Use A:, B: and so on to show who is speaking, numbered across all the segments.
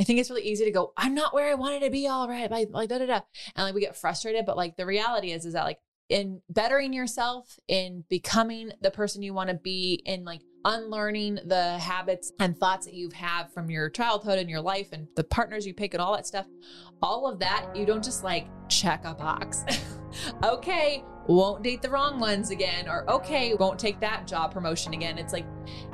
A: I think it's really easy to go, I'm not where I wanted to be all right. Like, like da da da. And like we get frustrated. But like the reality is, is that like in bettering yourself, in becoming the person you want to be, in like unlearning the habits and thoughts that you've had from your childhood and your life and the partners you pick and all that stuff, all of that, you don't just like check a box. okay, won't date the wrong ones again, or okay, won't take that job promotion again. It's like,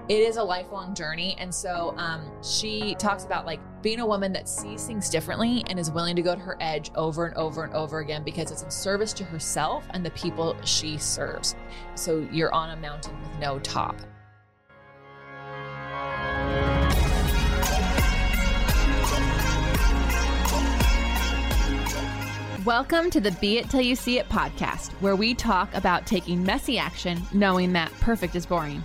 A: it is a lifelong journey. And so um, she talks about like being a woman that sees things differently and is willing to go to her edge over and over and over again because it's in service to herself and the people she serves. So you're on a mountain with no top. Welcome to the Be It Till You See It podcast, where we talk about taking messy action, knowing that perfect is boring.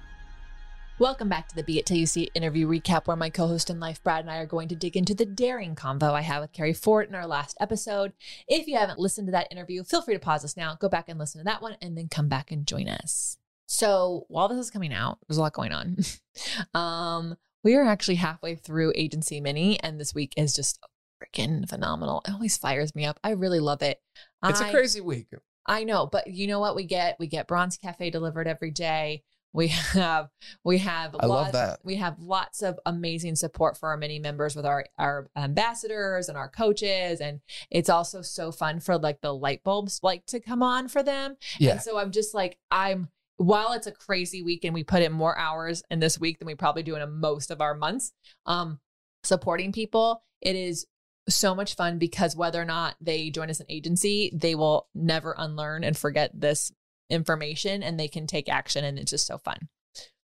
A: Welcome back to the Be It Till You See It interview recap, where my co host in life, Brad, and I are going to dig into the daring convo I had with Carrie Ford in our last episode. If you haven't listened to that interview, feel free to pause us now, go back and listen to that one, and then come back and join us. So while this is coming out, there's a lot going on. um, we are actually halfway through Agency Mini, and this week is just freaking phenomenal. It always fires me up. I really love it.
B: It's
A: I,
B: a crazy week.
A: I know, but you know what we get? We get Bronze Cafe delivered every day. We have we have
B: I love
A: lots,
B: that.
A: we have lots of amazing support for our many members with our our ambassadors and our coaches and it's also so fun for like the light bulbs like to come on for them.
B: Yeah.
A: And so I'm just like I'm while it's a crazy week and we put in more hours in this week than we probably do in a, most of our months um supporting people, it is so much fun because whether or not they join us an agency, they will never unlearn and forget this information and they can take action and it's just so fun.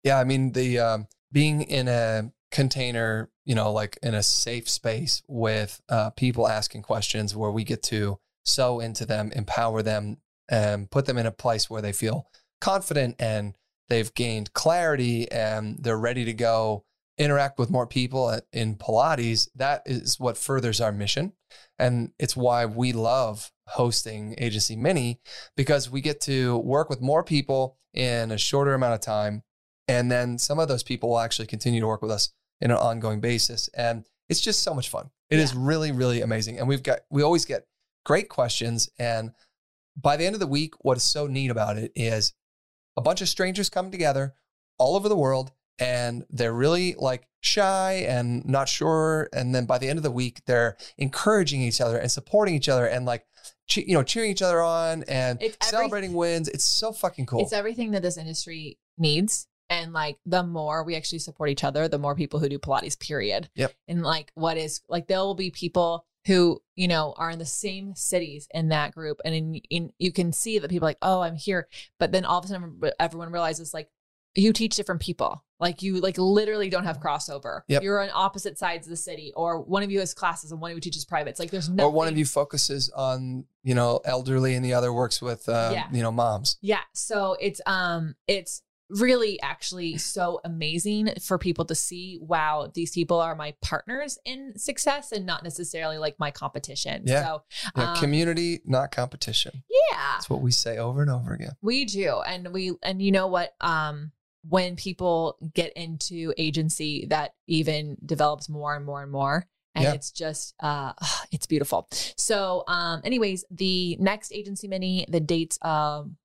B: Yeah, I mean the um, being in a container, you know, like in a safe space with uh, people asking questions where we get to sow into them, empower them, and put them in a place where they feel confident and they've gained clarity and they're ready to go interact with more people in Pilates. That is what furthers our mission, and it's why we love hosting Agency Mini because we get to work with more people in a shorter amount of time. And then some of those people will actually continue to work with us in an ongoing basis. And it's just so much fun. It is
A: Yeah.
B: really, really amazing. And we've got, we always get great questions. And by the end of the week, what is so neat about it is a bunch of strangers come together all over the world and they're really like shy and not sure. And then by the end of the week, they're encouraging each other and supporting each other and like, che- you know, cheering each other on and
A: every-
B: celebrating wins. It's so fucking cool.
A: It's everything that this industry needs. And like the more we actually support each other, the more people who do Pilates, period.
B: Yep.
A: And like what is like there will be people who, you know, are in the same cities in that group. And in, in you can see that people are like, oh, I'm here. But then all of a sudden everyone realizes like you teach different people. Like you like literally don't have crossover.
B: Yep.
A: You're on opposite sides of the city, or one of you has classes and one of you teaches privates. Like there's no
B: or one of you focuses on, you know, elderly and the other works with, uh,
A: Yeah.
B: you know, moms.
A: Yeah. So it's um it's really actually so amazing for people to see wow these people are my partners in success and not necessarily like my competition
B: Yeah.
A: so
B: Yeah,
A: um,
B: community, not competition.
A: yeah
B: That's what we say over and over again.
A: we do and we and you know what um when people get into agency that even develops more and more and more and
B: Yeah.
A: it's just uh it's beautiful so um anyways the next agency mini the dates um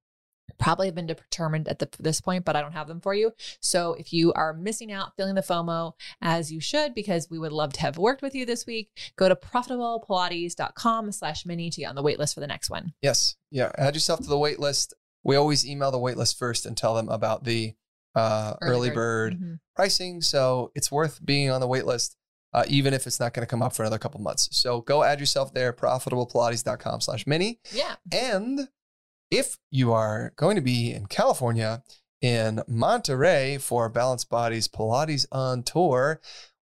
A: probably have been determined at the, this point but i don't have them for you so if you are missing out feeling the fomo as you should because we would love to have worked with you this week go to profitablepilates.com slash mini to get on the wait list for the next one
B: Yes. Yeah. Add yourself to the wait list. We always email the wait list first and tell them about the uh, early, bird,
A: Mhm.
B: pricing. So it's worth being on the wait list, uh, even if it's not going to come up for another couple months. So go add yourself there, profitablepilates.com slash mini.
A: yeah
B: And if you are going to be in California, in Monterey for Balanced Bodies Pilates on tour,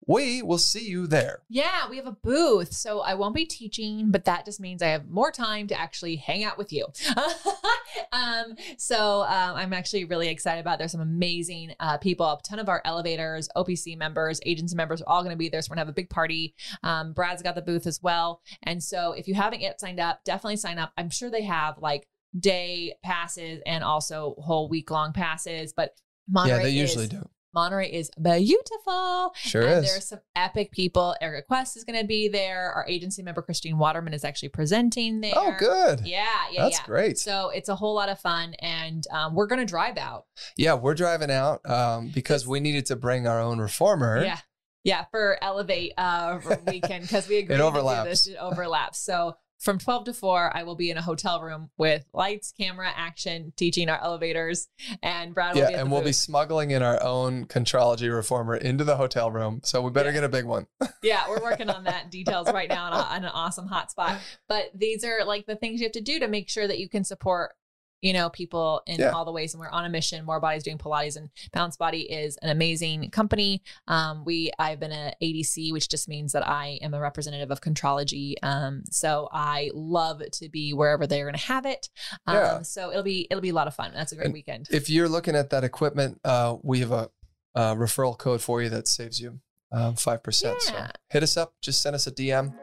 B: we will see you there.
A: Yeah, we have a booth. So I won't be teaching, but that just means I have more time to actually hang out with you. um, so um, I'm actually really excited about it. There's some amazing uh, people, a ton of our elevators, OPC members, agency members are all going to be there. So we're going to have a big party. Um, Brad's got the booth as well. And so if you haven't yet signed up, definitely sign up. I'm sure they have like day passes and also whole week long passes, but Monterey
B: yeah, they usually
A: is,
B: do.
A: Monterey is beautiful.
B: Sure
A: and
B: is.
A: are some epic people. Erika Quest is going to be there. Our agency member Christine Waterman is actually presenting there.
B: Oh, good.
A: Yeah, yeah,
B: That's
A: yeah.
B: great.
A: So it's a whole lot of fun, and um, we're going to drive out.
B: Yeah, we're driving out um, because we needed to bring our own reformer.
A: Yeah, yeah, for Elevate uh, weekend because we agreed
B: It overlaps.
A: this. It overlaps. So from 12 to 4, I will be in a hotel room with lights, camera, action, teaching our elevators, and Brad will
B: Yeah,
A: be
B: and we'll be smuggling in our own Contrology reformer into the hotel room. So we better
A: Yeah.
B: get a big one.
A: Yeah, we're working on that details right now on, a, on an awesome hot spot. But these are like the things you have to do to make sure that you can support, you know, people in
B: Yeah.
A: all the ways. And we're on a mission. More bodies doing Pilates, and Balanced Body is an amazing company. Um, we I've been a ADC, which just means that I am a representative of Contrology. Um, so I love to be wherever they're going to have it. Um,
B: Yeah.
A: So it'll be it'll be a lot of fun. That's a great
B: And
A: weekend.
B: If you're looking at that equipment, uh, we have a, uh referral code for you that saves you um, 5%. So hit us up, just send us a DM.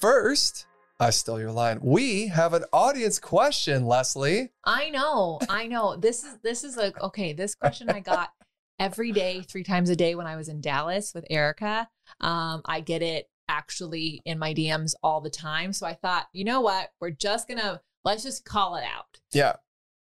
B: First, I stole your line. We have an audience question, Lesley.
A: I know, I know. This is this is like okay. This question I got every day, three times a day when I was in Dallas with Erika. Um, I get it actually in my DMs all the time. So I thought, you know what? We're just gonna let's just call it out.
B: Yeah.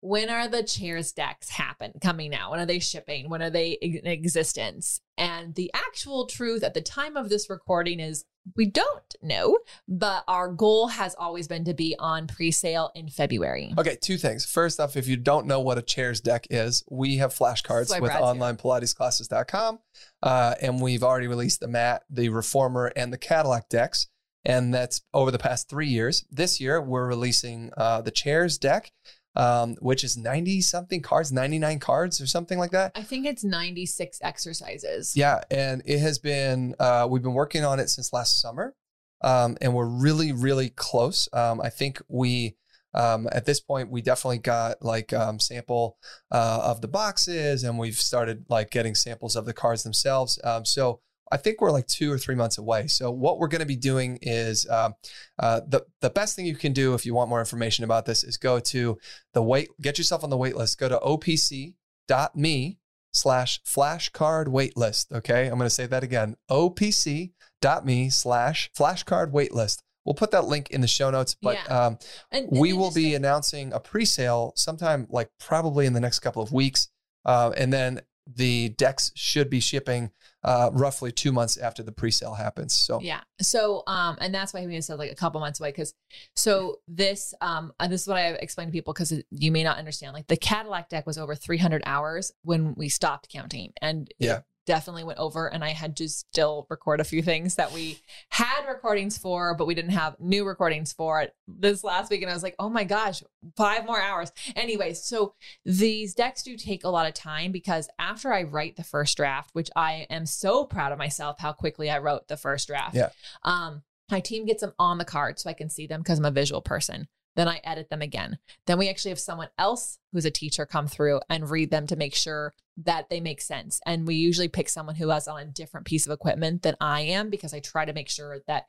A: When are the chairs decks happen coming out? When are they shipping? When are they in existence? And the actual truth at the time of this recording is we don't know, but our goal has always been to be on pre-sale in February.
B: Okay, two things. First off, if you don't know what a chairs deck is, we have flashcards with
A: Brad's
B: onlinepilatesclasses.com. Uh, and we've already released the mat, the reformer, and the Cadillac decks. And that's over the past three years. This year, we're releasing uh, the chairs deck, um, which is 90 something cards, 99 cards or something like that.
A: I think it's 96 exercises.
B: Yeah, and it has been uh, we've been working on it since last summer, um, and we're really really close. Um, I think we um, at this point we definitely got like um, sample uh, of the boxes, and we've started like getting samples of the cards themselves. Um, so. I think we're like two or three months away. So what we're going to be doing is um, uh, the the best thing you can do if you want more information about this is go to the wait get yourself on the wait list. Go to opc.me slash flashcard waitlist. Okay. I'm going to say that again opc.me slash flashcard waitlist. We'll put that link in the show notes, but
A: Yeah.
B: um,
A: And, and
B: we will be announcing a pre sale sometime like probably in the next couple of weeks. Uh, and then the decks should be shipping uh, roughly two months after the pre sale happens. So,
A: Yeah. So, um, and that's why we said like a couple months away because, so this, um, and this is what I explain to people because you may not understand. Like the Cadillac deck was over 300 hours when we stopped counting, and
B: Yeah.
A: Definitely went over. And I had to still record a few things that we had recordings for, but we didn't have new recordings for it this last week. And I was like, oh my gosh, five more hours. Anyways, so these decks do take a lot of time because after I write the first draft, which I am so proud of myself how quickly I wrote the first draft.
B: Yeah.
A: Um, my team gets them on the card so I can see them because I'm a visual person. Then I edit them again. Then we actually have someone else who's a teacher come through and read them to make sure that they make sense. And we usually pick someone who has on a different piece of equipment than I am because I try to make sure that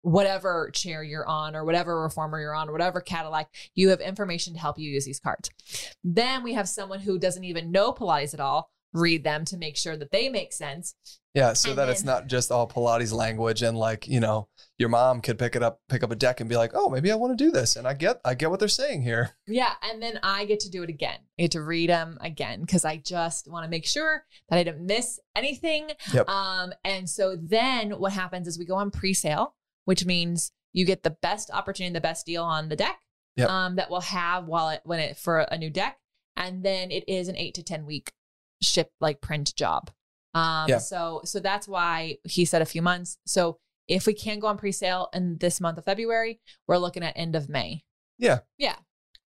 A: whatever chair you're on or whatever reformer you're on, or whatever Cadillac, you have information to help you use these cards. Then we have someone who doesn't even know Pilates at all read them to make sure that they make sense.
B: yeah, so
A: And
B: that it's not just all Pilates language and like, you know, your mom could pick it up, pick up a deck and be like, oh, maybe I want to do this. And I get, I get what they're saying here.
A: Yeah. And then I get to do it again. I get to read them again because I just want to make sure that I didn't miss anything.
B: Yep.
A: Um, and so then what happens is we go on pre sale, which means you get the best opportunity, the best deal on the deck
B: Yep.
A: um, that we'll have while it, when it for a new deck. And then it is an eight to 10 week ship like print job. Um,
B: Yeah.
A: so, so that's why he said a few months. So if we can go on pre sale in this month of February, we're looking at end of May.
B: Yeah.
A: Yeah.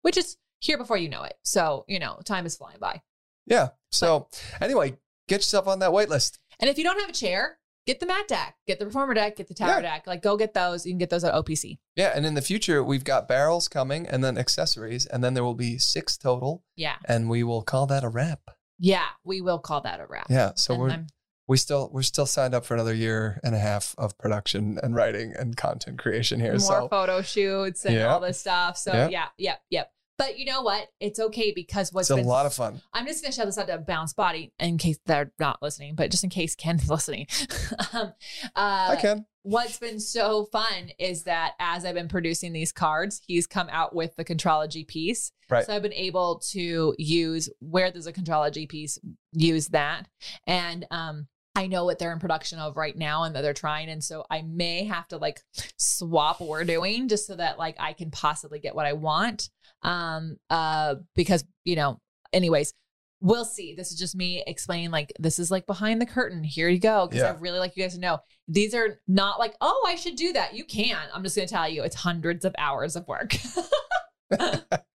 A: Which is here before you know it. So, you know, time is flying by.
B: Yeah. So anyway, get yourself on that wait list.
A: And if you don't have a chair, get the mat deck, get the reformer deck, get the tower
B: Yeah.
A: deck. Like go get those. You can get those at OPC.
B: Yeah. And in the future, we've got barrels coming and then accessories, and then there will be six total,
A: Yeah.
B: and we will call that a wrap.
A: Yeah. We will call that a wrap.
B: Yeah. So
A: And
B: we're
A: I'm-
B: we still we're still signed up for another year and a half of production and writing and content creation here.
A: more
B: so
A: photo shoots and
B: Yeah.
A: all this stuff. So
B: Yeah.
A: yeah, yep, yep. But you know what? It's okay because what's
B: it's a
A: been
B: lot of fun.
A: I'm just gonna shout this out to Balanced Body in case they're not listening, but just in case Ken's listening. um, uh,
B: I can.
A: what's been so fun is that as I've been producing these cards, he's come out with the Contrology piece.
B: Right.
A: So I've been able to use where there's a Contrology piece, use that. And um I know what they're in production of right now and that they're trying. And so I may have to like swap what we're doing just so that like I can possibly get what I want. Um uh because, you know, anyways, we'll see. This is just me explaining like this is like behind the curtain. Here you go. Because
B: Yeah.
A: I really like you guys to know these are not like, oh, I should do that. You can. I'm just gonna tell you it's hundreds of hours of work.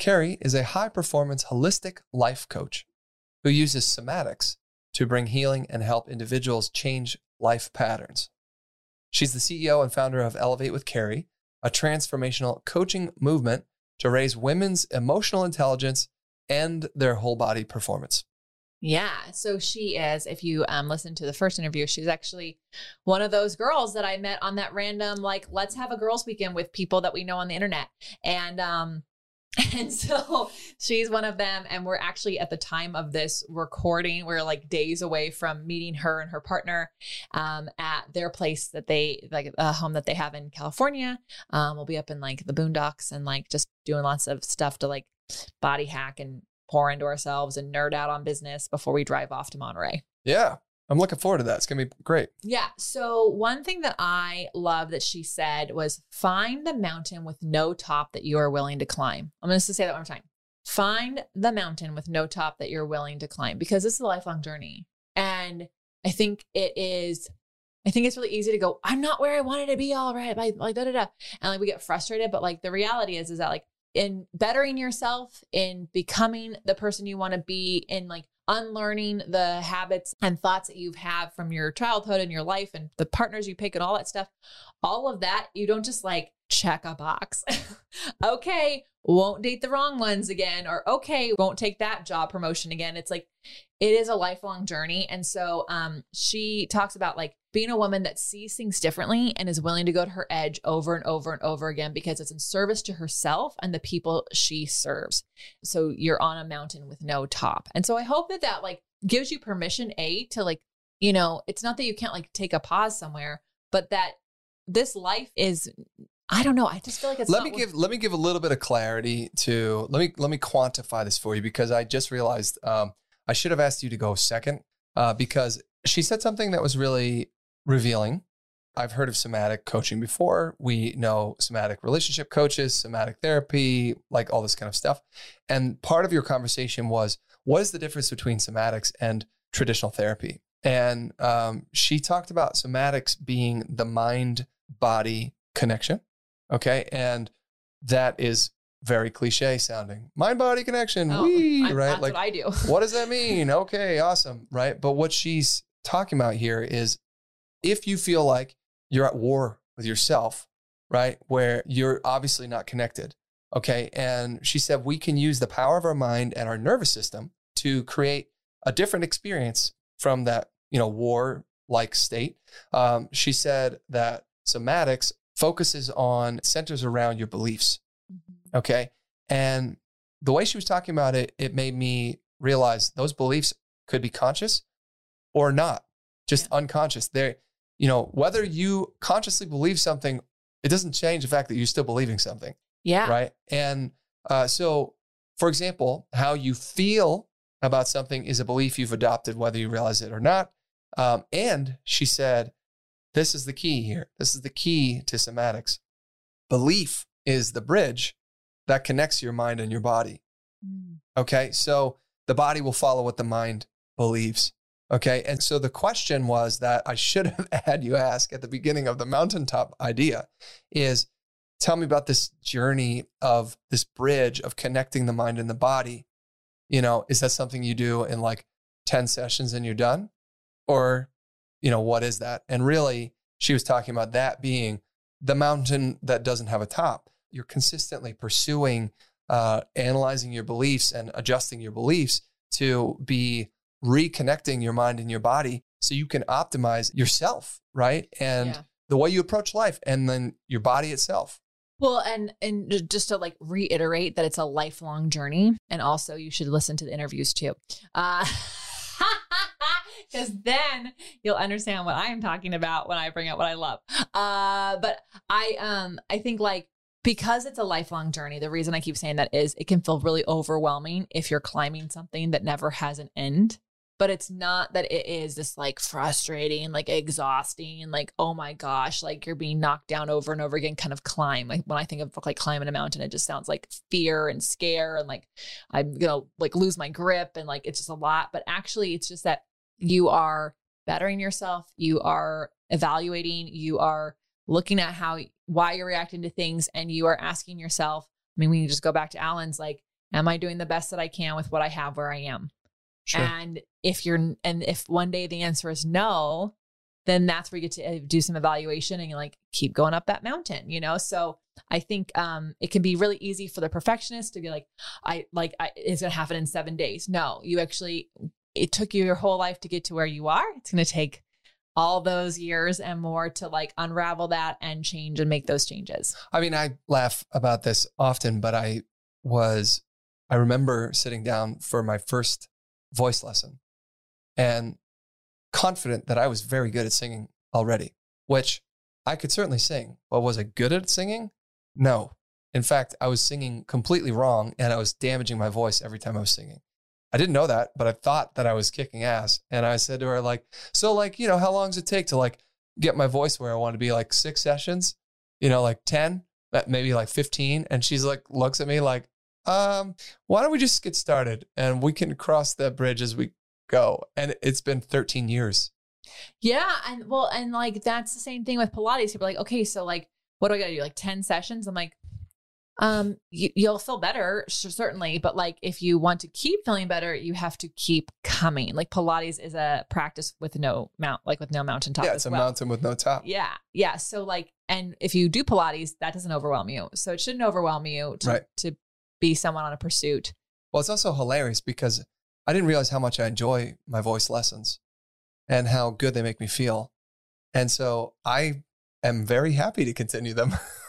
B: Carrie is a high performance holistic life coach who uses somatics to bring healing and help individuals change life patterns. She's the CEO and founder of Elevate with Carrie, a transformational coaching movement to raise women's emotional intelligence and their whole body performance.
A: Yeah. So she is, if you um, listen to the first interview, she's actually one of those girls that I met on that random, like, let's have a girls' weekend with people that we know on the internet. And, um, and so she's one of them. And we're actually at the time of this recording, we're like days away from meeting her and her partner um, at their place that they like a home that they have in California. Um, we'll be up in like the boondocks and like just doing lots of stuff to like body hack and pour into ourselves and nerd out on business before we drive off to Monterey.
B: Yeah, I'm looking forward to that. It's to be great.
A: Yeah. So, one thing that I love that she said was find the mountain with no top that you are willing to climb. I'm to say that one more time. Find the mountain with no top that you're willing to climb because this is a lifelong journey. And I think it is. I think it's really easy to go, I'm not where I wanted to be all right. Like, like da da da. And like we get frustrated. But like the reality is, is that like in bettering yourself, in becoming the person you want to be, in like unlearning the habits and thoughts that you've had from your childhood and your life and the partners you pick and all that stuff, all of that, you don't just like check a box. okay, won't date the wrong ones again, or okay, won't take that job promotion again. It's like it is a lifelong journey. And so um she talks about like being a woman that sees things differently and is willing to go to her edge over and over and over again because it's in service to herself and the people she serves. So you're on a mountain with no top. And so I hope that that like gives you permission a to like, you know, it's not that you can't like take a pause somewhere, but that this life is I don't know. I just feel like it's
B: let
A: not
B: me give let me give a little bit of clarity to let me let me quantify this for you because I just realized um, I should have asked you to go second uh, because she said something that was really revealing. I've heard of somatic coaching before. We know somatic relationship coaches, somatic therapy, like all this kind of stuff. And part of your conversation was what is the difference between somatics and traditional therapy? And um, she talked about somatics being the mind body connection. Okay. And that is very cliche sounding. Mind body connection.
A: Oh,
B: wee, right? Like,
A: what I do.
B: what does that mean? Okay, awesome. Right. But what she's talking about here is if you feel like you're at war with yourself, right? Where you're obviously not connected. Okay. And she said, we can use the power of our mind and our nervous system to create a different experience from that, you know, war like state. Um, she said that somatics focuses on centers around your beliefs. Mm-hmm. Okay. And the way she was talking about it, it made me realize those beliefs could be conscious or not, just yeah. unconscious. They're, you know, whether you consciously believe something, it doesn't change the fact that you're still believing something.
A: Yeah.
B: Right. And uh, so, for example, how you feel about something is a belief you've adopted, whether you realize it or not. Um, and she said, this is the key here. This is the key to somatics. Belief is the bridge that connects your mind and your body. Mm. Okay. So the body will follow what the mind believes. Okay. And so the question was that I should have had you ask at the beginning of the mountaintop idea is tell me about this journey of this bridge of connecting the mind and the body. You know, is that something you do in like 10 sessions and you're done? Or, you know, what is that? And really, she was talking about that being the mountain that doesn't have a top. You're consistently pursuing, uh, analyzing your beliefs and adjusting your beliefs to be reconnecting your mind and your body so you can optimize yourself, right? And yeah. the way you approach life and then your body itself.
A: Well, and and just to like reiterate that it's a lifelong journey, and also you should listen to the interviews too, because then you'll understand what I am talking about when I bring up what I love. Uh, but I um I think like because it's a lifelong journey, the reason I keep saying that is it can feel really overwhelming if you're climbing something that never has an end but it's not that it is this like frustrating, like exhausting, like, oh my gosh, like you're being knocked down over and over again kind of climb. Like when I think of like climbing a mountain, it just sounds like fear and scare and like I'm gonna like lose my grip and like it's just a lot. But actually, it's just that you are bettering yourself, you are evaluating, you are looking at how why you're reacting to things, and you are asking yourself. I mean, we can just go back to Alan's like, am I doing the best that I can with what I have where I am? Sure. And if you're, and if one day the answer is no, then that's where you get to uh, do some evaluation and you like keep going up that mountain, you know? So I think um, it can be really easy for the perfectionist to be like, I like, I, it's going to happen in seven days. No, you actually, it took you your whole life to get to where you are. It's going to take all those years and more to like unravel that and change and make those changes.
B: I mean, I laugh about this often, but I was, I remember sitting down for my first voice lesson and confident that I was very good at singing already, which I could certainly sing. But was I good at singing? No. In fact, I was singing completely wrong and I was damaging my voice every time I was singing. I didn't know that, but I thought that I was kicking ass. And I said to her, like, so like, you know, how long does it take to like get my voice where I want to be like six sessions, you know, like 10, maybe like 15. And she's like, looks at me like, um, why don't we just get started and we can cross that bridge as we go? And it's been 13 years.
A: Yeah. And well, and like that's the same thing with Pilates. People like, okay, so like, what do I gotta do? Like 10 sessions? I'm like, um, you, will feel better, certainly. But like, if you want to keep feeling better, you have to keep coming. Like Pilates is a practice with no mount, like with no mountaintop.
B: Yeah, it's a
A: well.
B: mountain with no top.
A: Yeah, yeah. So like, and if you do Pilates, that doesn't overwhelm you. So it shouldn't overwhelm you to, right. to be someone on a pursuit.
B: Well, it's also hilarious because I didn't realize how much I enjoy my voice lessons and how good they make me feel. And so I am very happy to continue them.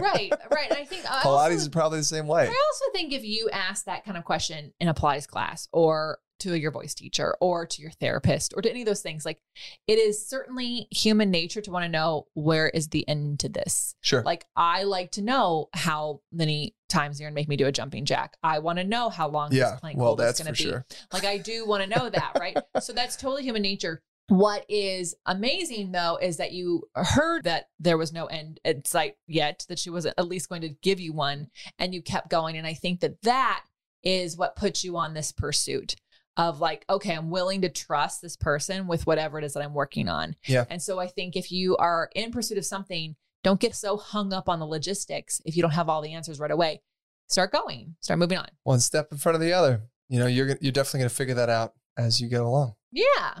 A: right, right. I think
B: I Pilates also, is probably the same way.
A: I also think if you ask that kind of question in a Pilates class or to your voice teacher or to your therapist or to any of those things. Like it is certainly human nature to want to know where is the end to this.
B: Sure.
A: Like I like to know how many times you're gonna make me do a jumping jack. I want to know how long yeah, this plank well, hold is gonna be. Sure. Like I do want to know that, right? so that's totally human nature. What is amazing though is that you heard that there was no end in sight yet, that she wasn't at least going to give you one, and you kept going. And I think that that is what puts you on this pursuit of like, okay, I'm willing to trust this person with whatever it is that I'm working on.
B: Yeah.
A: And so I think if you are in pursuit of something, don't get so hung up on the logistics if you don't have all the answers right away. Start going, start moving on.
B: One step in front of the other. You know, you're you're definitely going to figure that out as you go along.
A: Yeah.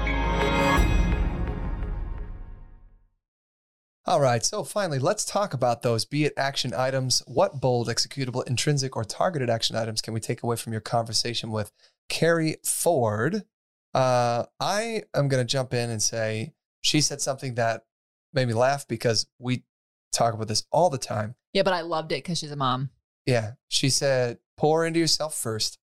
B: All right, so finally, let's talk about those be it action items. What bold, executable, intrinsic, or targeted action items can we take away from your conversation with Carrie Ford? Uh, I am going to jump in and say she said something that made me laugh because we talk about this all the time.
A: Yeah, but I loved it because she's a mom.
B: Yeah. She said, pour into yourself first,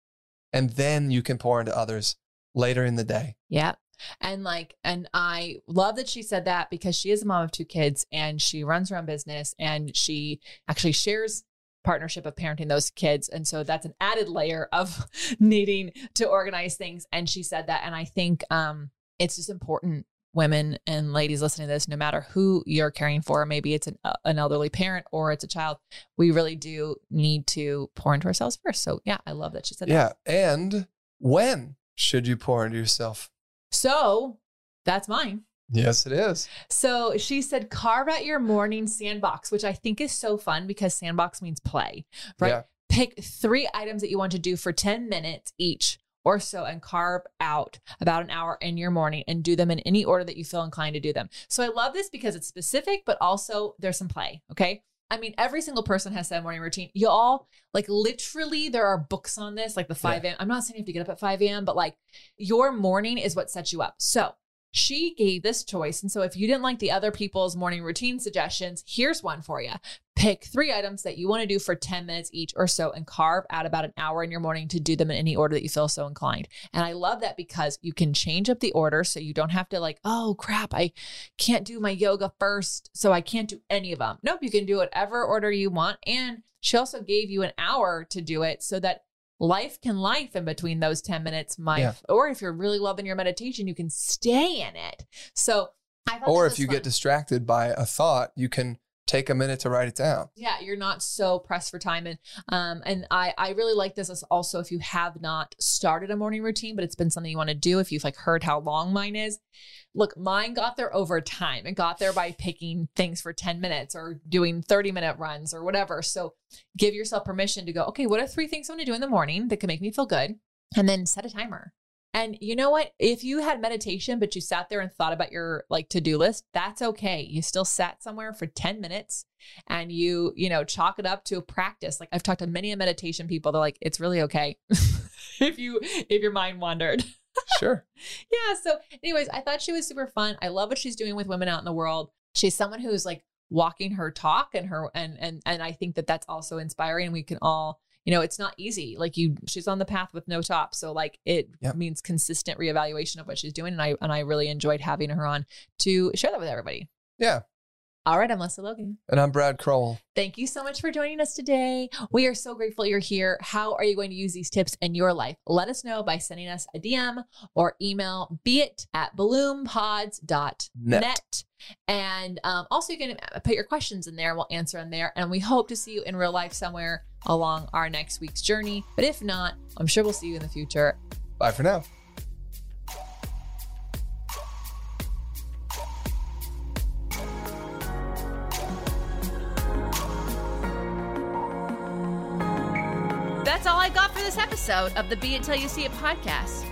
B: and then you can pour into others later in the day.
A: Yeah. And like, and I love that she said that because she is a mom of two kids and she runs her own business and she actually shares partnership of parenting those kids. And so that's an added layer of needing to organize things. And she said that. And I think um, it's just important women and ladies listening to this, no matter who you're caring for, maybe it's an, uh, an elderly parent or it's a child, we really do need to pour into ourselves first. So yeah, I love that she said
B: yeah. that. Yeah. And when should you pour into yourself?
A: So that's mine.
B: Yes, it is.
A: So she said, carve out your morning sandbox, which I think is so fun because sandbox means play, right? Yeah. Pick three items that you want to do for 10 minutes each or so and carve out about an hour in your morning and do them in any order that you feel inclined to do them. So I love this because it's specific, but also there's some play. Okay. I mean, every single person has that morning routine. You all like literally there are books on this, like the 5 a.m. I'm not saying you have to get up at 5 a.m., but like your morning is what sets you up. So she gave this choice. And so if you didn't like the other people's morning routine suggestions, here's one for you. Pick three items that you want to do for 10 minutes each or so and carve out about an hour in your morning to do them in any order that you feel so inclined. And I love that because you can change up the order so you don't have to like, oh crap, I can't do my yoga first. So I can't do any of them. Nope, you can do whatever order you want. And she also gave you an hour to do it so that life can life in between those 10 minutes my yeah. or if you're really loving your meditation you can stay in it so
B: or if you fun. get distracted by a thought you can take a minute to write it down.
A: Yeah, you're not so pressed for time. And um, and I I really like this as also if you have not started a morning routine, but it's been something you want to do. If you've like heard how long mine is, look, mine got there over time. It got there by picking things for 10 minutes or doing 30 minute runs or whatever. So give yourself permission to go, okay, what are three things I'm gonna do in the morning that can make me feel good? And then set a timer. And you know what? If you had meditation, but you sat there and thought about your like to-do list, that's okay. You still sat somewhere for 10 minutes and you, you know, chalk it up to a practice. Like I've talked to many meditation people, they're like, it's really okay if you if your mind wandered.
B: Sure.
A: yeah. So, anyways, I thought she was super fun. I love what she's doing with women out in the world. She's someone who's like walking her talk and her and and and I think that that's also inspiring. We can all you know, it's not easy. Like you, she's on the path with no top. So like it yep. means consistent reevaluation of what she's doing. And I, and I really enjoyed having her on to share that with everybody.
B: Yeah.
A: All right, I'm Lesley Logan.
B: And I'm Brad Crowell.
A: Thank you so much for joining us today. We are so grateful you're here. How are you going to use these tips in your life? Let us know by sending us a DM or email be it at bloompods.net.
B: Net.
A: And um, also, you can put your questions in there we'll answer them there. And we hope to see you in real life somewhere along our next week's journey. But if not, I'm sure we'll see you in the future.
B: Bye for now.
A: That's all I got for this episode of the Be It Till You See It podcast.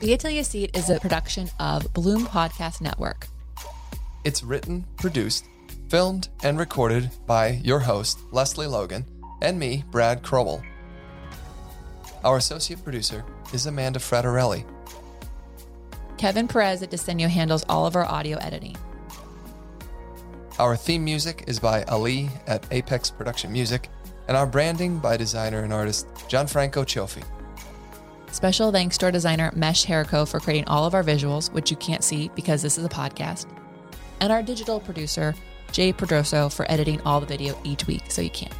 A: Be It Till You See It is a production of Bloom Podcast Network.
B: It's written, produced, filmed, and recorded by your host, Lesley Logan, and me, Brad Crowell. Our associate producer is Amanda Frederelli.
A: Kevin Perez at Desenio handles all of our audio editing.
B: Our theme music is by Ali at Apex Production Music, and our branding by designer and artist Gianfranco Cioffi.
A: Special thanks to our designer Mesh Herico for creating all of our visuals, which you can't see because this is a podcast, and our digital producer Jay Pedroso for editing all the video each week so you can't.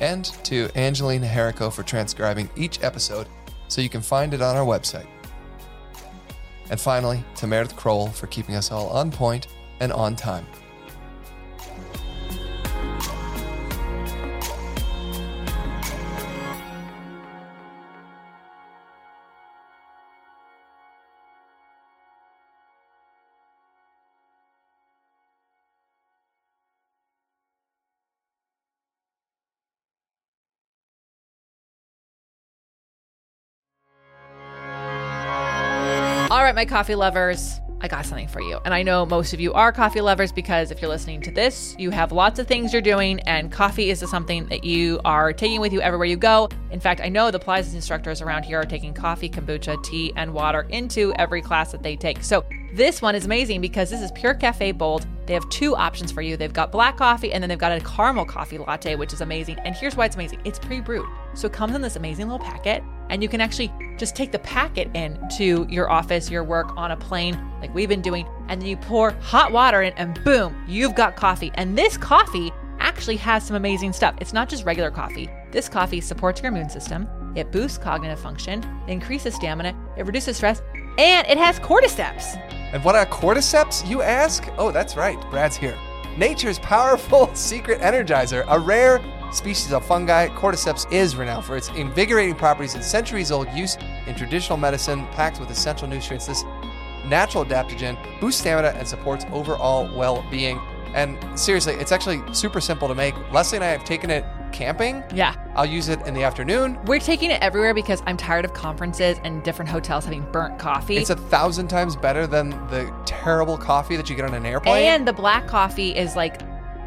B: And to Angelina Herico for transcribing each episode so you can find it on our website. And finally, to Meredith Kroll for keeping us all on point and on time.
A: My coffee lovers, I got something for you. And I know most of you are coffee lovers because if you're listening to this, you have lots of things you're doing, and coffee is something that you are taking with you everywhere you go. In fact, I know the Pilates instructors around here are taking coffee, kombucha, tea, and water into every class that they take. So this one is amazing because this is Pure Cafe Bold. They have two options for you. They've got black coffee and then they've got a caramel coffee latte, which is amazing. And here's why it's amazing it's pre brewed. So it comes in this amazing little packet, and you can actually just take the packet in to your office, your work on a plane, like we've been doing, and then you pour hot water in, and boom, you've got coffee. And this coffee actually has some amazing stuff. It's not just regular coffee. This coffee supports your immune system, it boosts cognitive function, increases stamina, it reduces stress, and it has cordyceps.
B: And what are cordyceps, you ask? Oh, that's right, Brad's here. Nature's powerful secret energizer, a rare species of fungi, cordyceps is renowned for its invigorating properties and centuries old use in traditional medicine, packed with essential nutrients. This natural adaptogen boosts stamina and supports overall well being. And seriously, it's actually super simple to make. Lesley and I have taken it camping.
A: Yeah.
B: I'll use it in the afternoon.
A: We're taking it everywhere because I'm tired of conferences and different hotels having burnt coffee.
B: It's a thousand times better than the terrible coffee that you get on an airplane.
A: and the black coffee is like